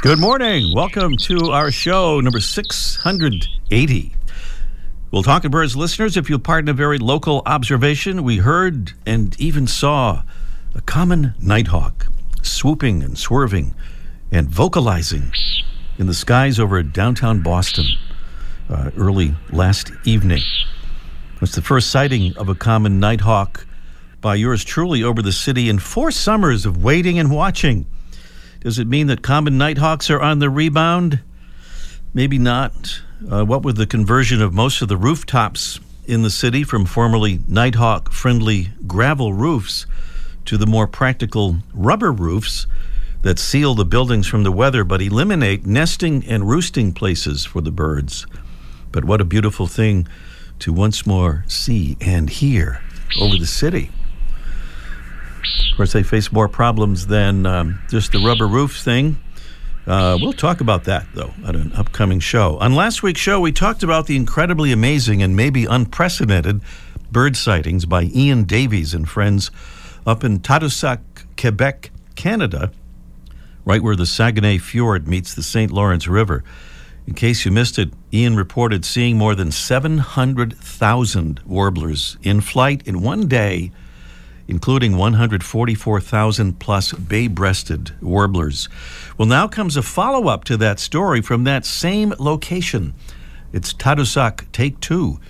Good morning. Welcome to our show number 680. Well, Talking Birds listeners, if you'll pardon a very local observation, we heard and even saw a common nighthawk swooping and swerving and vocalizing in the skies over downtown Boston uh, early last evening. It's the first sighting of a common nighthawk by yours truly over the city in four summers of waiting and watching. Does it mean that common nighthawks are on the rebound? Maybe not. Uh, what with the conversion of most of the rooftops in the city from formerly nighthawk friendly gravel roofs to the more practical rubber roofs that seal the buildings from the weather but eliminate nesting and roosting places for the birds. But what a beautiful thing to once more see and hear over the city. Of course, they face more problems than um, just the rubber roof thing. Uh, we'll talk about that, though, at an upcoming show. On last week's show, we talked about the incredibly amazing and maybe unprecedented bird sightings by Ian Davies and friends up in Tadoussac, Quebec, Canada, right where the Saguenay Fjord meets the St. Lawrence River. In case you missed it, Ian reported seeing more than 700,000 warblers in flight in one day including 144,000 plus bay breasted warblers. Well, now comes a follow up to that story from that same location. It's Tadoussac Take Two.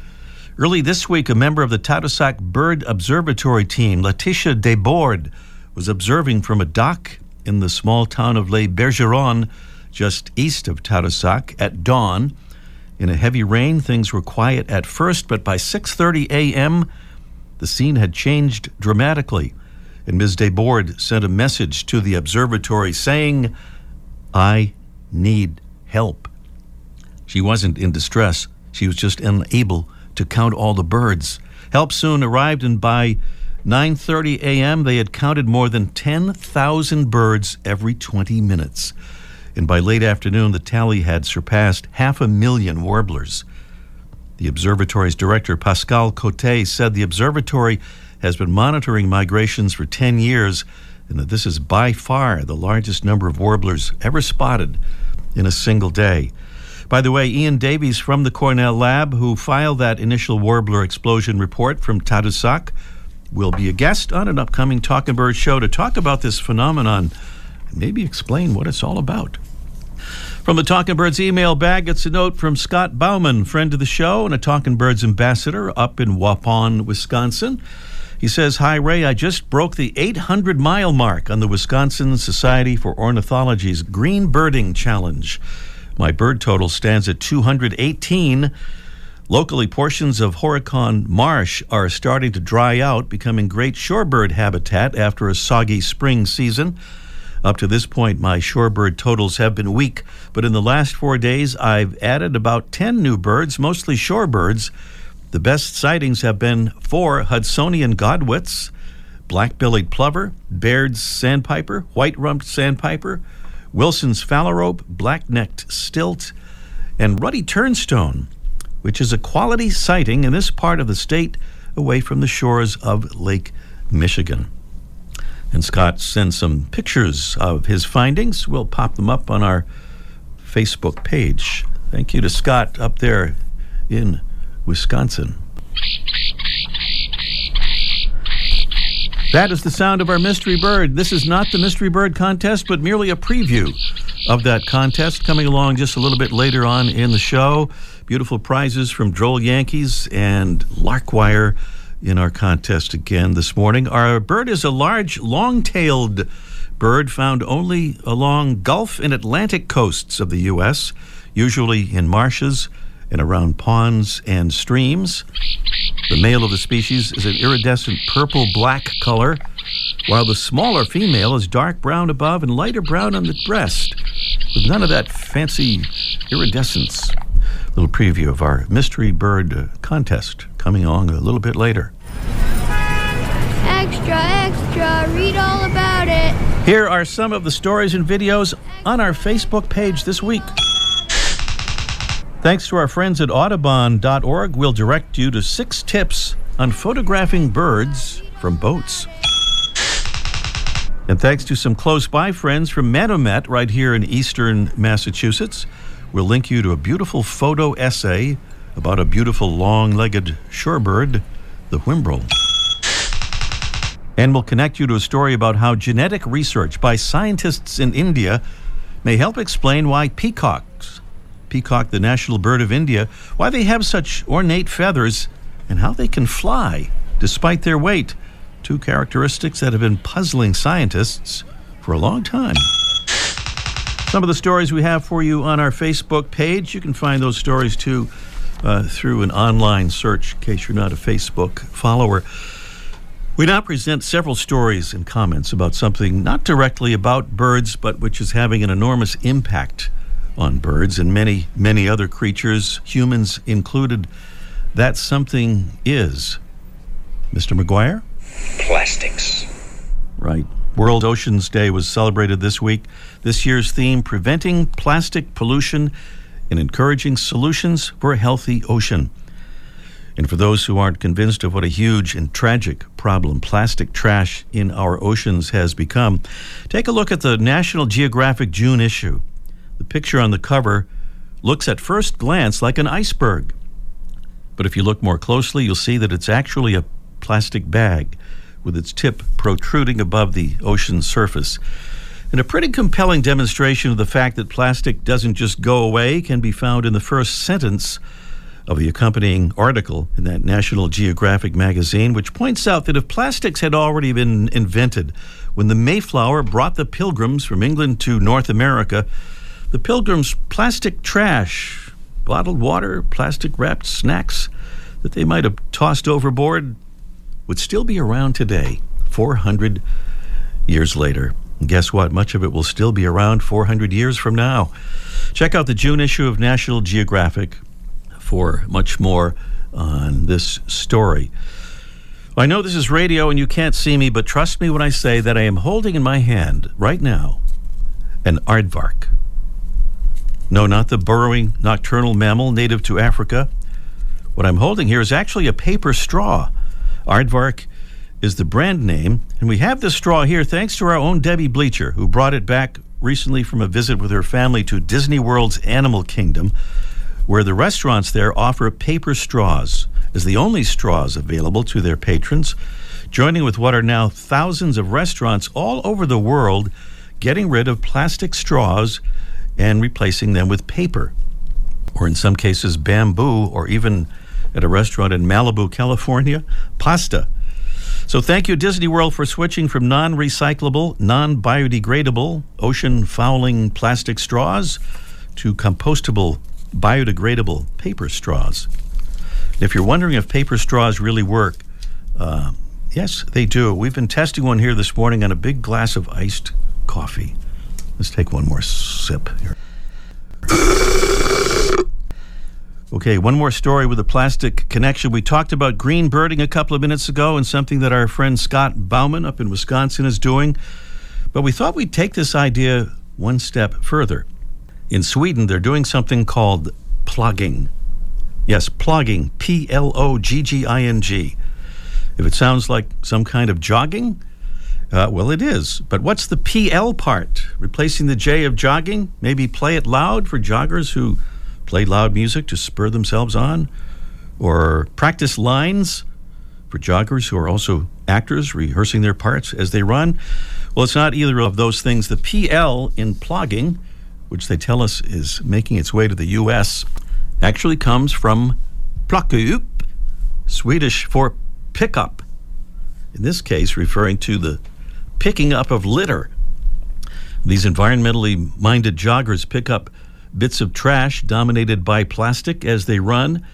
Early this week, a member of the Tadoussac Bird Observatory team, Letitia Desbordes, was observing from a dock in the small town of Les Bergeronnes, just east of Tadoussac, at dawn. In a heavy rain, things were quiet at first, but by 6:30 a.m., the scene had changed dramatically, and Ms. Desbordes sent a message to the observatory saying, I need help. She wasn't in distress, she was just unable to count all the birds. Help soon arrived, and by 9:30 a.m. they had counted more than 10,000 birds every 20 minutes. And by late afternoon the tally had surpassed half a million warblers. The observatory's director, Pascal Cote, said the observatory has been monitoring migrations for 10 years and that this is by far the largest number of warblers ever spotted in a single day. By the way, Ian Davies from the Cornell Lab, who filed that initial warbler explosion report from Tadoussac, will be a guest on an upcoming Talking Bird show to talk about this phenomenon and maybe explain what it's all about. From the Talking Birds email bag, it's a note from Scott Bauman, friend of the show and a Talking Birds ambassador up in Waupun, Wisconsin. He says, Hi, Ray. I just broke the 800 mile mark on the Wisconsin Society for Ornithology's Green Birding Challenge. My bird total stands at 218. Locally, portions of Horicon Marsh are starting to dry out, becoming great shorebird habitat after a soggy spring season. Up to this point, my shorebird totals have been weak, but in the last four days, I've added about 10 new birds, mostly shorebirds. The best sightings have been four Hudsonian godwits, black bellied plover, Baird's sandpiper, white rumped sandpiper, Wilson's phalarope, black necked stilt, and ruddy turnstone, which is a quality sighting in this part of the state away from the shores of Lake Michigan. And Scott sends some pictures of his findings. We'll pop them up on our Facebook page. Thank you to Scott up there in Wisconsin. That is the sound of our mystery bird. This is not the mystery bird contest, but merely a preview of that contest coming along just a little bit later on in the show. Beautiful prizes from Droll Yankees and Larkwire in our contest again this morning. Our bird is a large, long tailed bird found only along Gulf and Atlantic coasts of the U.S., usually in marshes and around ponds and streams. The male of the species is an iridescent purple black color, while the smaller female is dark brown above and lighter brown on the breast. With none of that fancy iridescence. Little preview of our mystery bird contest coming on a little bit later. Extra, extra, read all about it. Here are some of the stories and videos on our Facebook page this week. Thanks to our friends at Audubon.org, we'll direct you to six tips on photographing birds from boats. And thanks to some close by friends from Manomet right here in eastern Massachusetts, we'll link you to a beautiful photo essay about a beautiful long legged shorebird, the whimbrel. And we'll connect you to a story about how genetic research by scientists in India may help explain why peacocks, peacock, the national bird of India, why they have such ornate feathers and how they can fly despite their weight. Two characteristics that have been puzzling scientists for a long time. Some of the stories we have for you on our Facebook page. You can find those stories too uh, through an online search in case you're not a Facebook follower. We now present several stories and comments about something not directly about birds, but which is having an enormous impact on birds and many, many other creatures, humans included. That something is. Mr. McGuire? Plastics. Right. World Oceans Day was celebrated this week. This year's theme preventing plastic pollution and encouraging solutions for a healthy ocean. And for those who aren't convinced of what a huge and tragic problem plastic trash in our oceans has become, take a look at the National Geographic June issue. The picture on the cover looks at first glance like an iceberg. But if you look more closely, you'll see that it's actually a plastic bag with its tip protruding above the ocean surface. And a pretty compelling demonstration of the fact that plastic doesn't just go away can be found in the first sentence of the accompanying article in that National Geographic magazine, which points out that if plastics had already been invented when the Mayflower brought the pilgrims from England to North America, the pilgrims' plastic trash, bottled water, plastic wrapped snacks that they might have tossed overboard would still be around today, 400 years later. And guess what? Much of it will still be around 400 years from now. Check out the June issue of National Geographic for much more on this story. I know this is radio and you can't see me, but trust me when I say that I am holding in my hand right now an aardvark. No, not the burrowing nocturnal mammal native to Africa. What I'm holding here is actually a paper straw. Aardvark is the brand name, and we have this straw here thanks to our own Debbie Bleacher, who brought it back recently from a visit with her family to Disney World's Animal Kingdom where the restaurants there offer paper straws as the only straws available to their patrons, joining with what are now thousands of restaurants all over the world getting rid of plastic straws and replacing them with paper, or in some cases, bamboo, or even at a restaurant in Malibu, California, pasta. So thank you, Disney World, for switching from non recyclable, non biodegradable, ocean fouling plastic straws to compostable biodegradable paper straws. If you're wondering if paper straws really work, uh, yes, they do. We've been testing one here this morning on a big glass of iced coffee. Let's take one more sip here. Okay, one more story with a plastic connection. We talked about green birding a couple of minutes ago and something that our friend Scott Bauman up in Wisconsin is doing. But we thought we'd take this idea one step further. In Sweden, they're doing something called plogging. Yes, plogging, P L O G G I N G. If it sounds like some kind of jogging, uh, well, it is. But what's the PL part? Replacing the J of jogging? Maybe play it loud for joggers who play loud music to spur themselves on? Or practice lines for joggers who are also actors rehearsing their parts as they run? Well, it's not either of those things. The PL in plogging which they tell us is making its way to the U.S., actually comes from plocka upp, Swedish for pickup. In this case, referring to the picking up of litter. These environmentally minded joggers pick up bits of trash dominated by plastic as they run.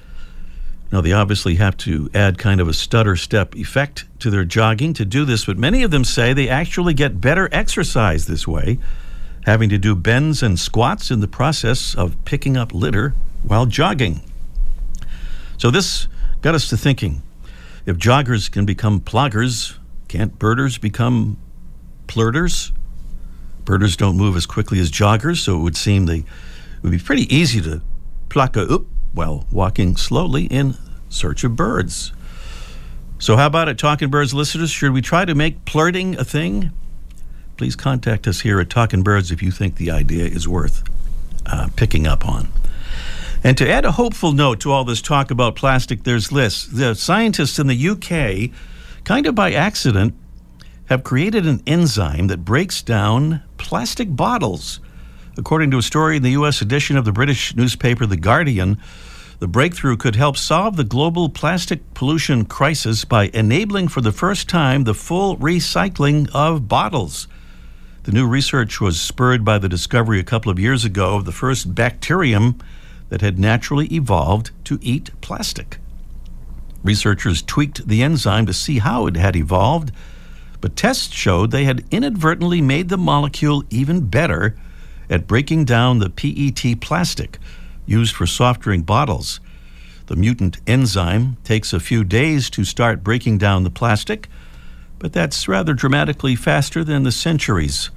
Now, they obviously have to add kind of a stutter step effect to their jogging to do this, but many of them say they actually get better exercise this way having to do bends and squats in the process of picking up litter while jogging. So this got us to thinking if joggers can become ploggers, can't birders become plurters? Birders don't move as quickly as joggers, so it would seem they would be pretty easy to pluck a oop while walking slowly in search of birds. So, how about it, Talking Birds listeners? Should we try to make plurting a thing? Please contact us here at Talking Birds if you think the idea is worth uh, picking up on. And to add a hopeful note to all this talk about plastic, there's this. The scientists in the UK, kind of by accident, have created an enzyme that breaks down plastic bottles. According to a story in the U.S. edition of the British newspaper The Guardian, the breakthrough could help solve the global plastic pollution crisis by enabling for the first time the full recycling of bottles. The new research was spurred by the discovery a couple of years ago of the first bacterium that had naturally evolved to eat plastic. Researchers tweaked the enzyme to see how it had evolved, but tests showed they had inadvertently made the molecule even better at breaking down the PET plastic used for soft drink bottles. The mutant enzyme takes a few days to start breaking down the plastic, but that's rather dramatically faster than the centuries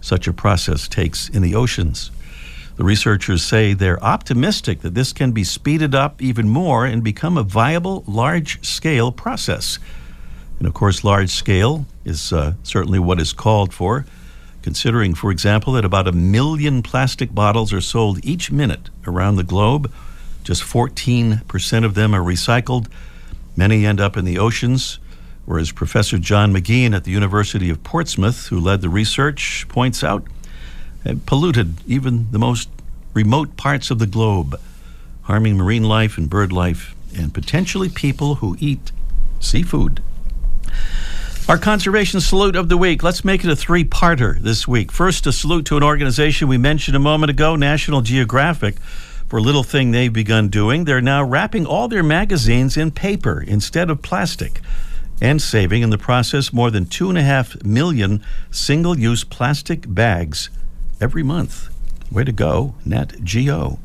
such a process takes in the oceans. The researchers say they're optimistic that this can be speeded up even more and become a viable large scale process. And of course, large scale is uh, certainly what is called for considering, for example, that about a million plastic bottles are sold each minute around the globe. Just 14% of them are recycled. Many end up in the oceans, whereas Professor John McGeehan at the University of Portsmouth, who led the research, points out uh, polluted even the most remote parts of the globe, harming marine life and bird life, and potentially people who eat seafood. Our conservation salute of the week. Let's make it a three parter this week. First, a salute to an organization we mentioned a moment ago, National Geographic, for a little thing they've begun doing. They're now wrapping all their magazines in paper instead of plastic and saving in the process more than two and a half million single use plastic bags every month. Way to go, Nat Geo.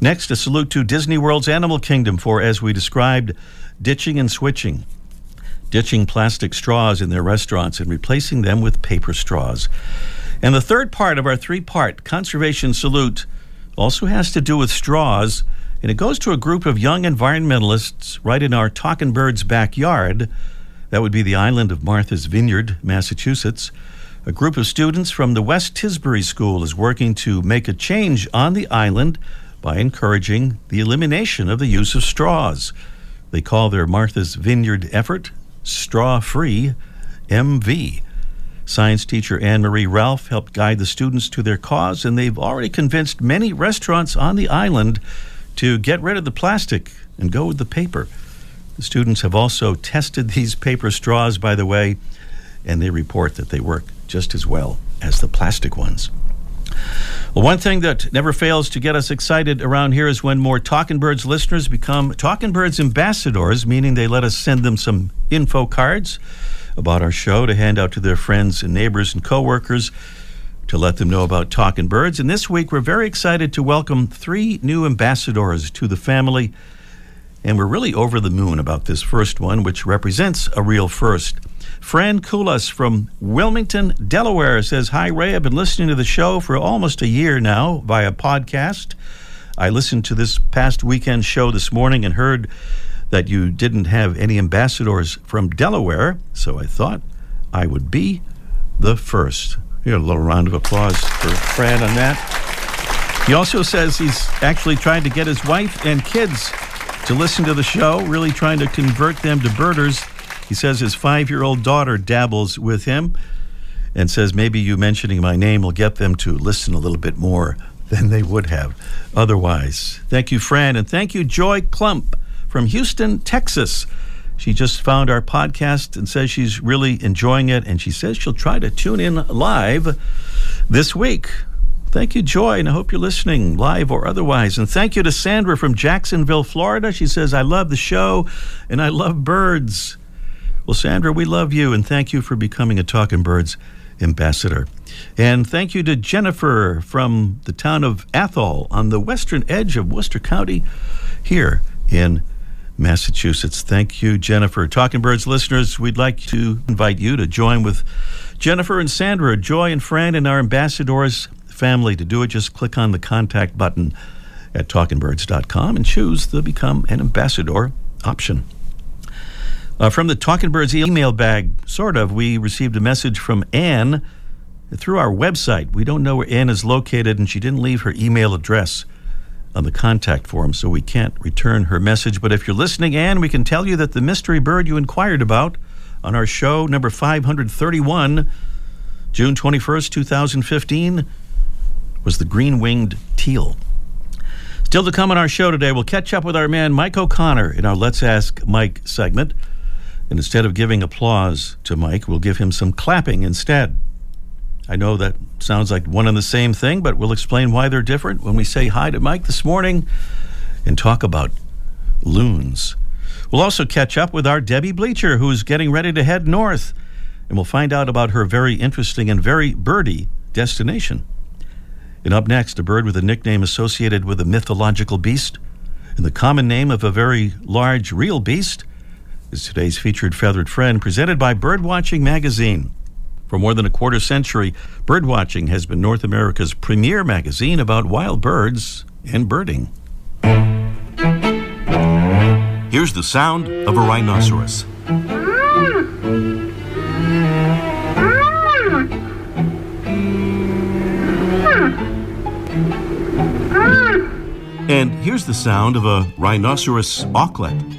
Next, a salute to Disney World's Animal Kingdom for, as we described, ditching and switching ditching plastic straws in their restaurants and replacing them with paper straws. And the third part of our three part conservation salute also has to do with straws, and it goes to a group of young environmentalists right in our Talking Birds backyard. That would be the island of Martha's Vineyard, Massachusetts. A group of students from the West Tisbury School is working to make a change on the island by encouraging the elimination of the use of straws. They call their Martha's Vineyard effort Straw Free MV. Science teacher Anne Marie Ralph helped guide the students to their cause, and they've already convinced many restaurants on the island to get rid of the plastic and go with the paper. The students have also tested these paper straws, by the way, and they report that they work just as well as the plastic ones. Well, one thing that never fails to get us excited around here is when more Talking Birds listeners become Talking Birds ambassadors, meaning they let us send them some info cards about our show to hand out to their friends and neighbors and coworkers to let them know about Talking Birds. And this week, we're very excited to welcome three new ambassadors to the family. And we're really over the moon about this first one, which represents a real first. Fran Kulas from Wilmington, Delaware says, Hi, Ray. I've been listening to the show for almost a year now via podcast. I listened to this past weekend show this morning and heard that you didn't have any ambassadors from Delaware, so I thought I would be the first. Here, a little round of applause for Fran on that. He also says he's actually trying to get his wife and kids to listen to the show, really trying to convert them to birders he says his five year old daughter dabbles with him and says maybe you mentioning my name will get them to listen a little bit more than they would have otherwise. Thank you, Fran, and thank you, Joy Klump from Houston, Texas. She just found our podcast and says she's really enjoying it, and she says she'll try to tune in live this week. Thank you, Joy, and I hope you're listening live or otherwise. And thank you to Sandra from Jacksonville, Florida. She says, I love the show and I love birds. Well, Sandra, we love you and thank you for becoming a Talking Birds ambassador. And thank you to Jennifer from the town of Athol on the western edge of Worcester County here in Massachusetts. Thank you, Jennifer. Talking Birds listeners, we'd like to invite you to join with Jennifer and Sandra, Joy and Fran, and our ambassadors family. To do it, just click on the contact button at talkingbirds.com and choose the Become an Ambassador option. Uh, from the Talking Birds email bag, sort of, we received a message from Anne through our website. We don't know where Anne is located, and she didn't leave her email address on the contact form, so we can't return her message. But if you're listening, Anne, we can tell you that the mystery bird you inquired about on our show, number 531, June 21st, 2015, was the green winged teal. Still to come on our show today, we'll catch up with our man Mike O'Connor in our Let's Ask Mike segment. And instead of giving applause to Mike, we'll give him some clapping instead. I know that sounds like one and the same thing, but we'll explain why they're different when we say hi to Mike this morning and talk about loons. We'll also catch up with our Debbie Bleacher, who's getting ready to head north, and we'll find out about her very interesting and very birdy destination. And up next, a bird with a nickname associated with a mythological beast and the common name of a very large real beast is today's featured feathered friend presented by Birdwatching Magazine. For more than a quarter century, Birdwatching has been North America's premier magazine about wild birds and birding. Here's the sound of a rhinoceros. And here's the sound of a rhinoceros auklet.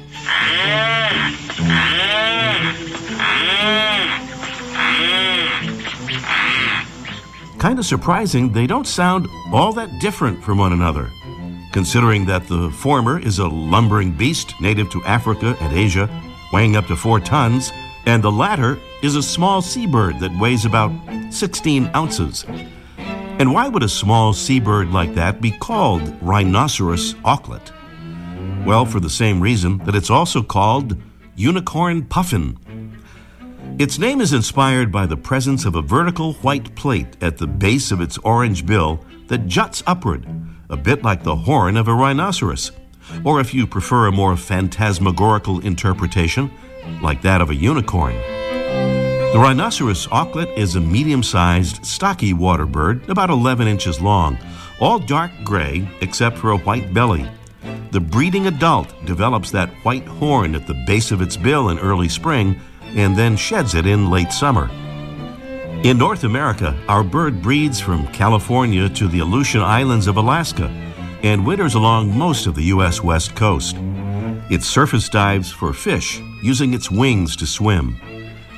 Kind of surprising, they don't sound all that different from one another, considering that the former is a lumbering beast native to Africa and Asia, weighing up to four tons, and the latter is a small seabird that weighs about 16 ounces. And why would a small seabird like that be called rhinoceros auklet? Well, for the same reason that it's also called unicorn puffin. Its name is inspired by the presence of a vertical white plate at the base of its orange bill that juts upward, a bit like the horn of a rhinoceros. Or if you prefer a more phantasmagorical interpretation, like that of a unicorn. The rhinoceros auklet is a medium sized, stocky water bird, about 11 inches long, all dark gray except for a white belly. The breeding adult develops that white horn at the base of its bill in early spring and then sheds it in late summer. In North America, our bird breeds from California to the Aleutian Islands of Alaska and winters along most of the U.S. West Coast. It surface dives for fish, using its wings to swim.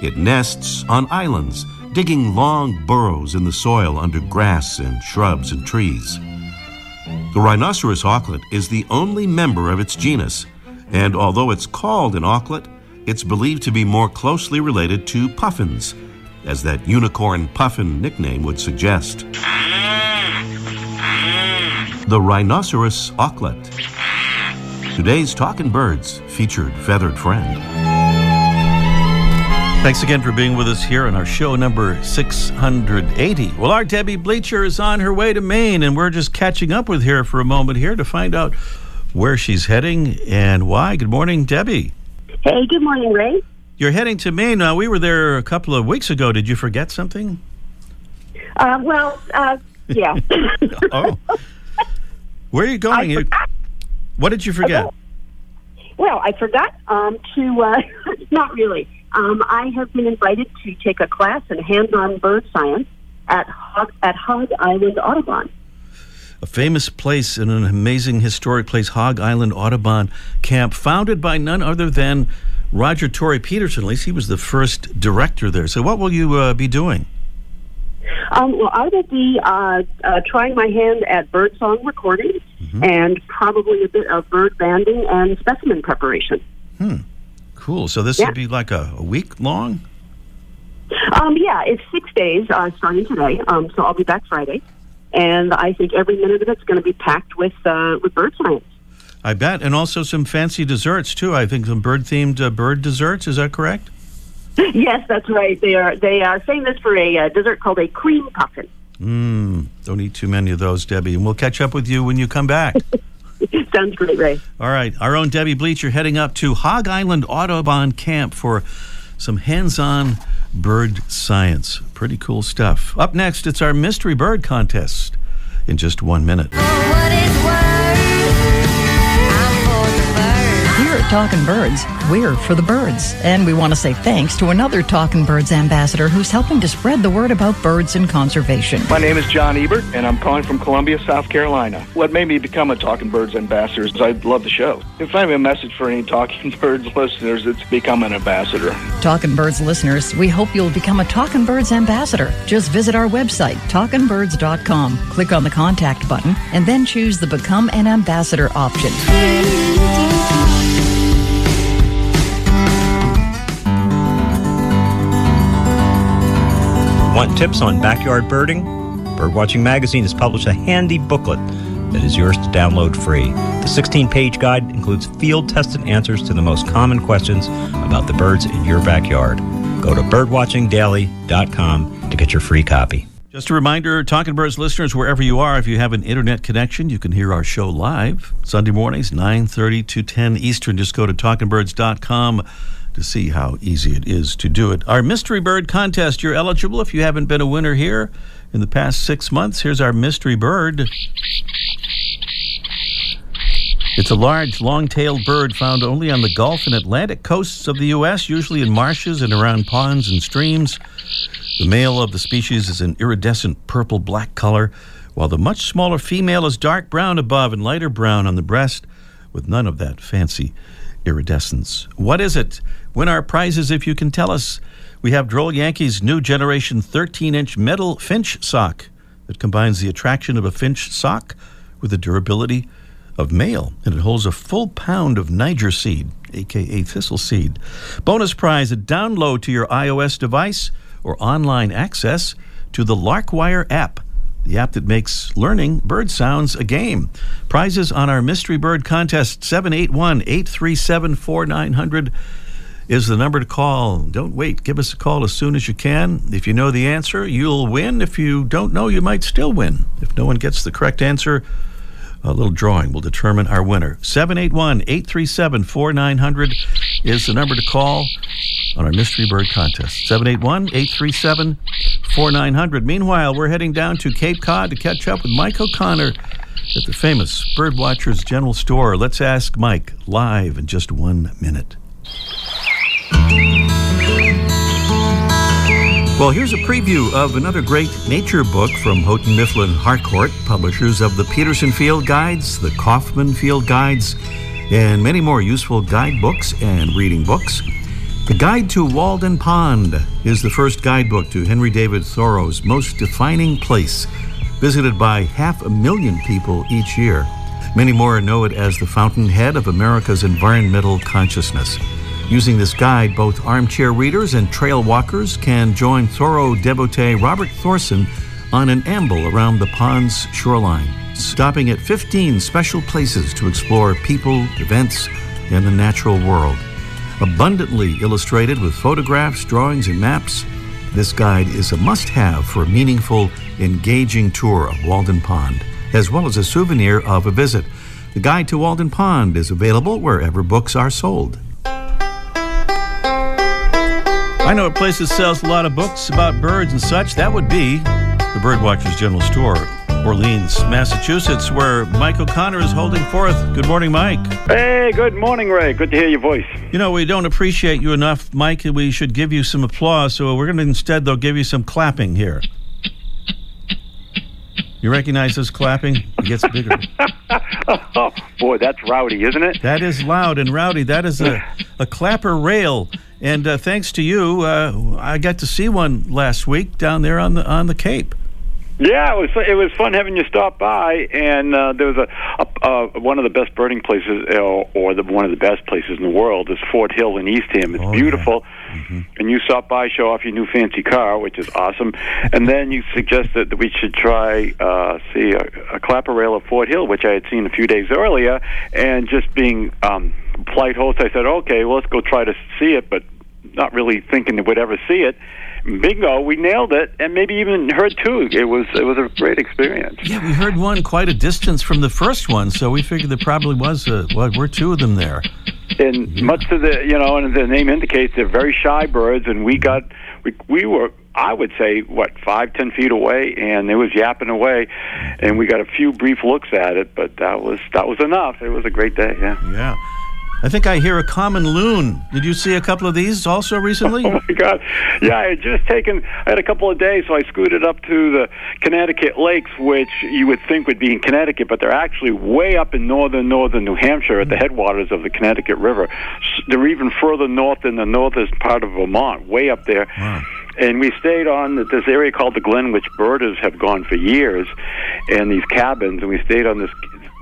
It nests on islands, digging long burrows in the soil under grass and shrubs and trees. The rhinoceros auklet is the only member of its genus, and although it's called an auklet, it's believed to be more closely related to puffins, as that unicorn puffin nickname would suggest. The rhinoceros auklet. Today's Talking Birds featured feathered friend. Thanks again for being with us here on our show number 680. Well, our Debbie Bleacher is on her way to Maine, and we're just catching up with her for a moment here to find out where she's heading and why. Good morning, Debbie. Hey, good morning, Ray. You're heading to Maine. Now, we were there a couple of weeks ago. Did you forget something? Uh, well, uh, yeah. oh. Where are you going? You, what did you forget? Okay. Well, I forgot um, to, uh, not really. Um, I have been invited to take a class in hands on bird science at Hog, at Hog Island Audubon. A famous place and an amazing historic place, Hog Island Audubon Camp, founded by none other than Roger Tory Peterson. At least he was the first director there. So, what will you uh, be doing? Um, well, I will be uh, uh, trying my hand at birdsong recording mm-hmm. and probably a bit of bird banding and specimen preparation. Hmm. Cool. So this yeah. would be like a, a week long? Um, yeah, it's six days uh, starting today. Um, so I'll be back Friday, and I think every minute of it's going to be packed with uh, with bird science. I bet, and also some fancy desserts too. I think some bird themed uh, bird desserts. Is that correct? yes, that's right. They are they are famous for a uh, dessert called a cream puffin. Mmm. Don't eat too many of those, Debbie. And we'll catch up with you when you come back. Sounds great, Ray. All right. Our own Debbie Bleacher heading up to Hog Island Audubon Camp for some hands on bird science. Pretty cool stuff. Up next, it's our mystery bird contest in just one minute. Here at Talking Birds, we're for the birds. And we want to say thanks to another Talking Birds ambassador who's helping to spread the word about birds and conservation. My name is John Ebert, and I'm calling from Columbia, South Carolina. What made me become a Talking Birds ambassador is I love the show. If I have a message for any Talking Birds listeners, it's become an ambassador. Talking Birds listeners, we hope you'll become a Talking Birds ambassador. Just visit our website, talkingbirds.com, click on the contact button, and then choose the Become an Ambassador option. Want tips on backyard birding? Birdwatching Magazine has published a handy booklet that is yours to download free. The 16 page guide includes field tested answers to the most common questions about the birds in your backyard. Go to birdwatchingdaily.com to get your free copy. Just a reminder, Talking Birds listeners, wherever you are, if you have an internet connection, you can hear our show live Sunday mornings, 9.30 to 10 Eastern. Just go to talkingbirds.com to see how easy it is to do it. Our mystery bird contest, you're eligible if you haven't been a winner here in the past six months. Here's our mystery bird. It's a large, long tailed bird found only on the Gulf and Atlantic coasts of the U.S., usually in marshes and around ponds and streams. The male of the species is an iridescent purple black color, while the much smaller female is dark brown above and lighter brown on the breast, with none of that fancy iridescence. What is it? Win our prizes if you can tell us. We have Droll Yankees' new generation 13 inch metal finch sock that combines the attraction of a finch sock with the durability of mail, and it holds a full pound of Niger seed, aka thistle seed. Bonus prize a download to your iOS device or online access to the Larkwire app, the app that makes learning bird sounds a game. Prizes on our Mystery Bird Contest 781 837 4900 is the number to call. Don't wait. Give us a call as soon as you can. If you know the answer, you'll win. If you don't know, you might still win. If no one gets the correct answer, a little drawing will determine our winner. 781 837 4900 is the number to call on our Mystery Bird Contest. 781 837 4900. Meanwhile, we're heading down to Cape Cod to catch up with Mike O'Connor at the famous Birdwatchers General Store. Let's ask Mike live in just one minute. Well, here's a preview of another great nature book from Houghton Mifflin Harcourt, publishers of the Peterson Field Guides, the Kaufman Field Guides, and many more useful guidebooks and reading books. The Guide to Walden Pond is the first guidebook to Henry David Thoreau's most defining place, visited by half a million people each year. Many more know it as the fountainhead of America's environmental consciousness. Using this guide, both armchair readers and trail walkers can join Thoreau devotee Robert Thorson on an amble around the pond's shoreline, stopping at 15 special places to explore people, events, and the natural world. Abundantly illustrated with photographs, drawings, and maps, this guide is a must have for a meaningful, engaging tour of Walden Pond, as well as a souvenir of a visit. The Guide to Walden Pond is available wherever books are sold. I know a place that sells a lot of books about birds and such. That would be the Birdwatchers General Store, Orleans, Massachusetts, where Mike O'Connor is holding forth. Good morning, Mike. Hey, good morning, Ray. Good to hear your voice. You know, we don't appreciate you enough, Mike, we should give you some applause. So we're going to instead, though, give you some clapping here. You recognize this clapping? It gets bigger. oh, boy, that's rowdy, isn't it? That is loud and rowdy. That is a, a clapper rail. And uh, thanks to you, uh, I got to see one last week down there on the on the Cape. Yeah, it was it was fun having you stop by, and uh, there was a, a uh, one of the best birding places, uh, or the one of the best places in the world is Fort Hill in Eastham. It's Oh, beautiful, yeah. Mhm. and you stopped by, show off your new fancy car, which is awesome, and then you suggested that we should try uh, see a, a clapper rail at Fort Hill, which I had seen a few days earlier, and just being um, polite host, I said, okay, well, let's go try to see it, but not really thinking they would ever see it. Bingo, we nailed it, and maybe even heard two. It was it was a great experience. Yeah, we heard one quite a distance from the first one, so we figured there probably was a, well, were two of them there. And much to the you know, and the name indicates they're very shy birds, and we got we we were I would say what five ten feet away, and it was yapping away, and we got a few brief looks at it, but that was that was enough. It was a great day. Yeah. Yeah. I think I hear a common loon. Did you see a couple of these also recently? Oh my God! Yeah, I had just taken. I had a couple of days, so I scooted up to the Connecticut lakes, which you would think would be in Connecticut, but they're actually way up in northern northern New Hampshire at the mm. headwaters of the Connecticut River. They're even further north in the northern part of Vermont, way up there. Wow. And we stayed on this area called the Glen, which birders have gone for years, and these cabins, and we stayed on this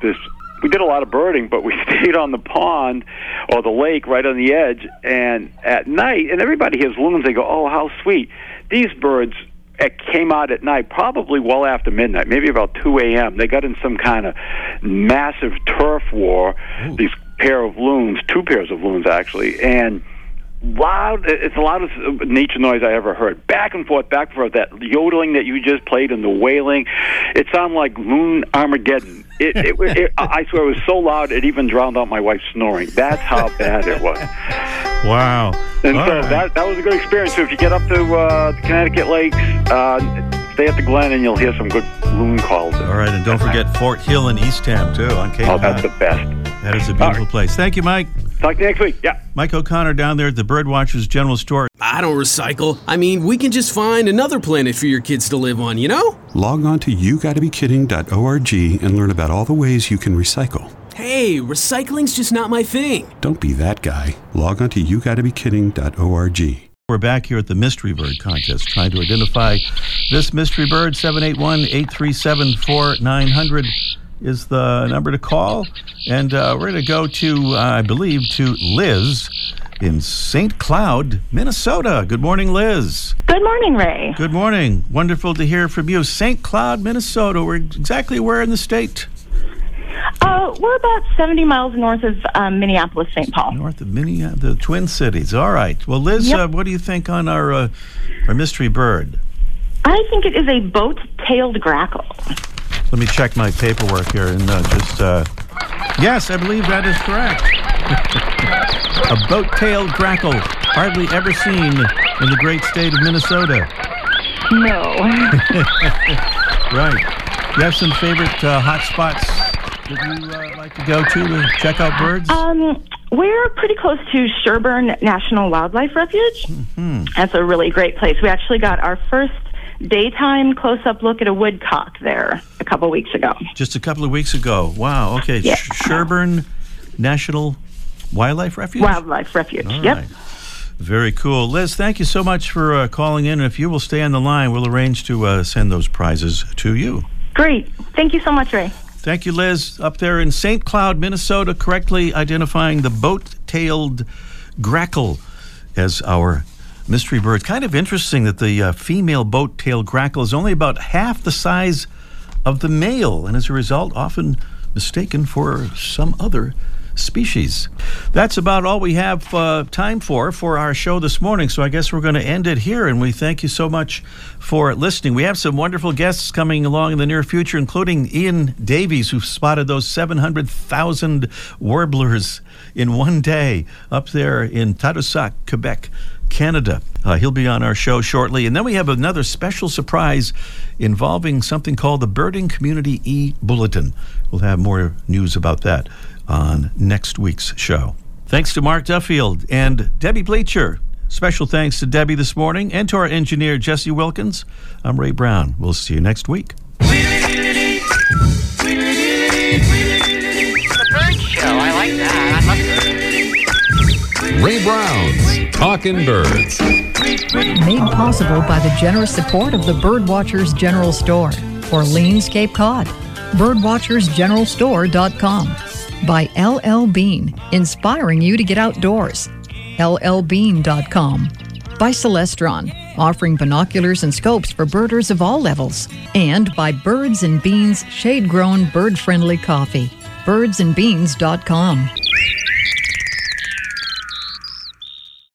this we did a lot of birding, but we stayed on the pond or the lake right on the edge. And at night, and everybody hears loons, they go, "Oh, how sweet!" These birds uh, came out at night, probably well after midnight, maybe about two a.m. They got in some kind of massive turf war. These pair of loons, two pairs of loons actually, and loud. It's the loudest nature noise I ever heard. Back and forth, back and forth. That yodeling that you just played and the wailing, it sounded like loon Armageddon. It, it, it, I swear, it was so loud it even drowned out my wife snoring. That's how bad it was. Wow. And All so right. that that was a good experience. So if you get up to uh, the Connecticut lakes, uh, stay at the Glen, and you'll hear some good loon calls. All right, and don't forget Fort Hill in Eastham too on Cape Oh, that's the best. That is a beautiful place. Thank you, Mike. Talk to you next week. Yeah. Mike O'Connor down there at the Birdwatchers General Store. I don't recycle. I mean, we can just find another planet for your kids to live on, you know? Log on to yougottabekidding.org and learn about all the ways you can recycle. Hey, recycling's just not my thing. Don't be that guy. Log on to yougottabekidding.org. We're back here at the Mystery Bird Contest trying to identify this mystery bird. 781 837 4900 is the number to call. And uh, we're going to go to, uh, I believe, to Liz in St. Cloud, Minnesota. Good morning, Liz. Good morning, Ray. Good morning. Wonderful to hear from you. St. Cloud, Minnesota. We're exactly where in the state? Uh, we're about 70 miles north of um, Minneapolis, St. Paul. North of Minneapolis, the Twin Cities. All right. Well, Liz, Yep. uh, what do you think on our, uh, our mystery bird? I think it is a boat-tailed grackle. Let me check my paperwork here and uh, just. Uh, yes, I believe that is correct. a boat tailed grackle, hardly ever seen in the great state of Minnesota. No. Right. You have some favorite uh, hot spots that you uh, like to go to to check out birds? um, we're pretty close to Sherburne National Wildlife Refuge. Hmm. That's a really great place. We actually got our first daytime close-up look at a woodcock there a couple weeks ago. Just a couple of weeks ago. Wow. Okay. Yeah. Sh- Sherburne National Wildlife Refuge? Wildlife Refuge. All yep. right. Very cool. Liz, thank you so much for uh, calling in. And if you will stay on the line, we'll arrange to uh, send those prizes to you. Great. Thank you so much, Ray. Thank you, Liz. Up there in St. Cloud, Minnesota, correctly identifying the boat tailed grackle as our mystery bird. Kind of interesting that the uh, female boat tailed grackle is only about half the size of the male, and as a result, often mistaken for some other species. That's about all we have uh, time for for our show this morning. So I guess we're going to end it here. And we thank you so much for listening. We have some wonderful guests coming along in the near future, including Ian Davies, who spotted those 700,000 warblers in one day up there in Tadoussac, Quebec. Canada. Uh, he'll be on our show shortly. And then we have another special surprise involving something called the Birding Community e Bulletin. We'll have more news about that on next week's show. Thanks to Mark Duffield and Debbie Bleacher. Special thanks to Debbie this morning and to our engineer, Jesse Wilkins. I'm Ray Brown. We'll see you next week. The bird show. I like that. I Ray Brown's Talking Birds. Made possible by the generous support of the Birdwatchers General Store, Orleans, Cape Cod. Birdwatchersgeneralstore.com. By LL Bean, inspiring you to get outdoors. LLbean.com. By Celestron, offering binoculars and scopes for birders of all levels. And by Birds and Beans shade grown bird friendly coffee. Birdsandbeans.com.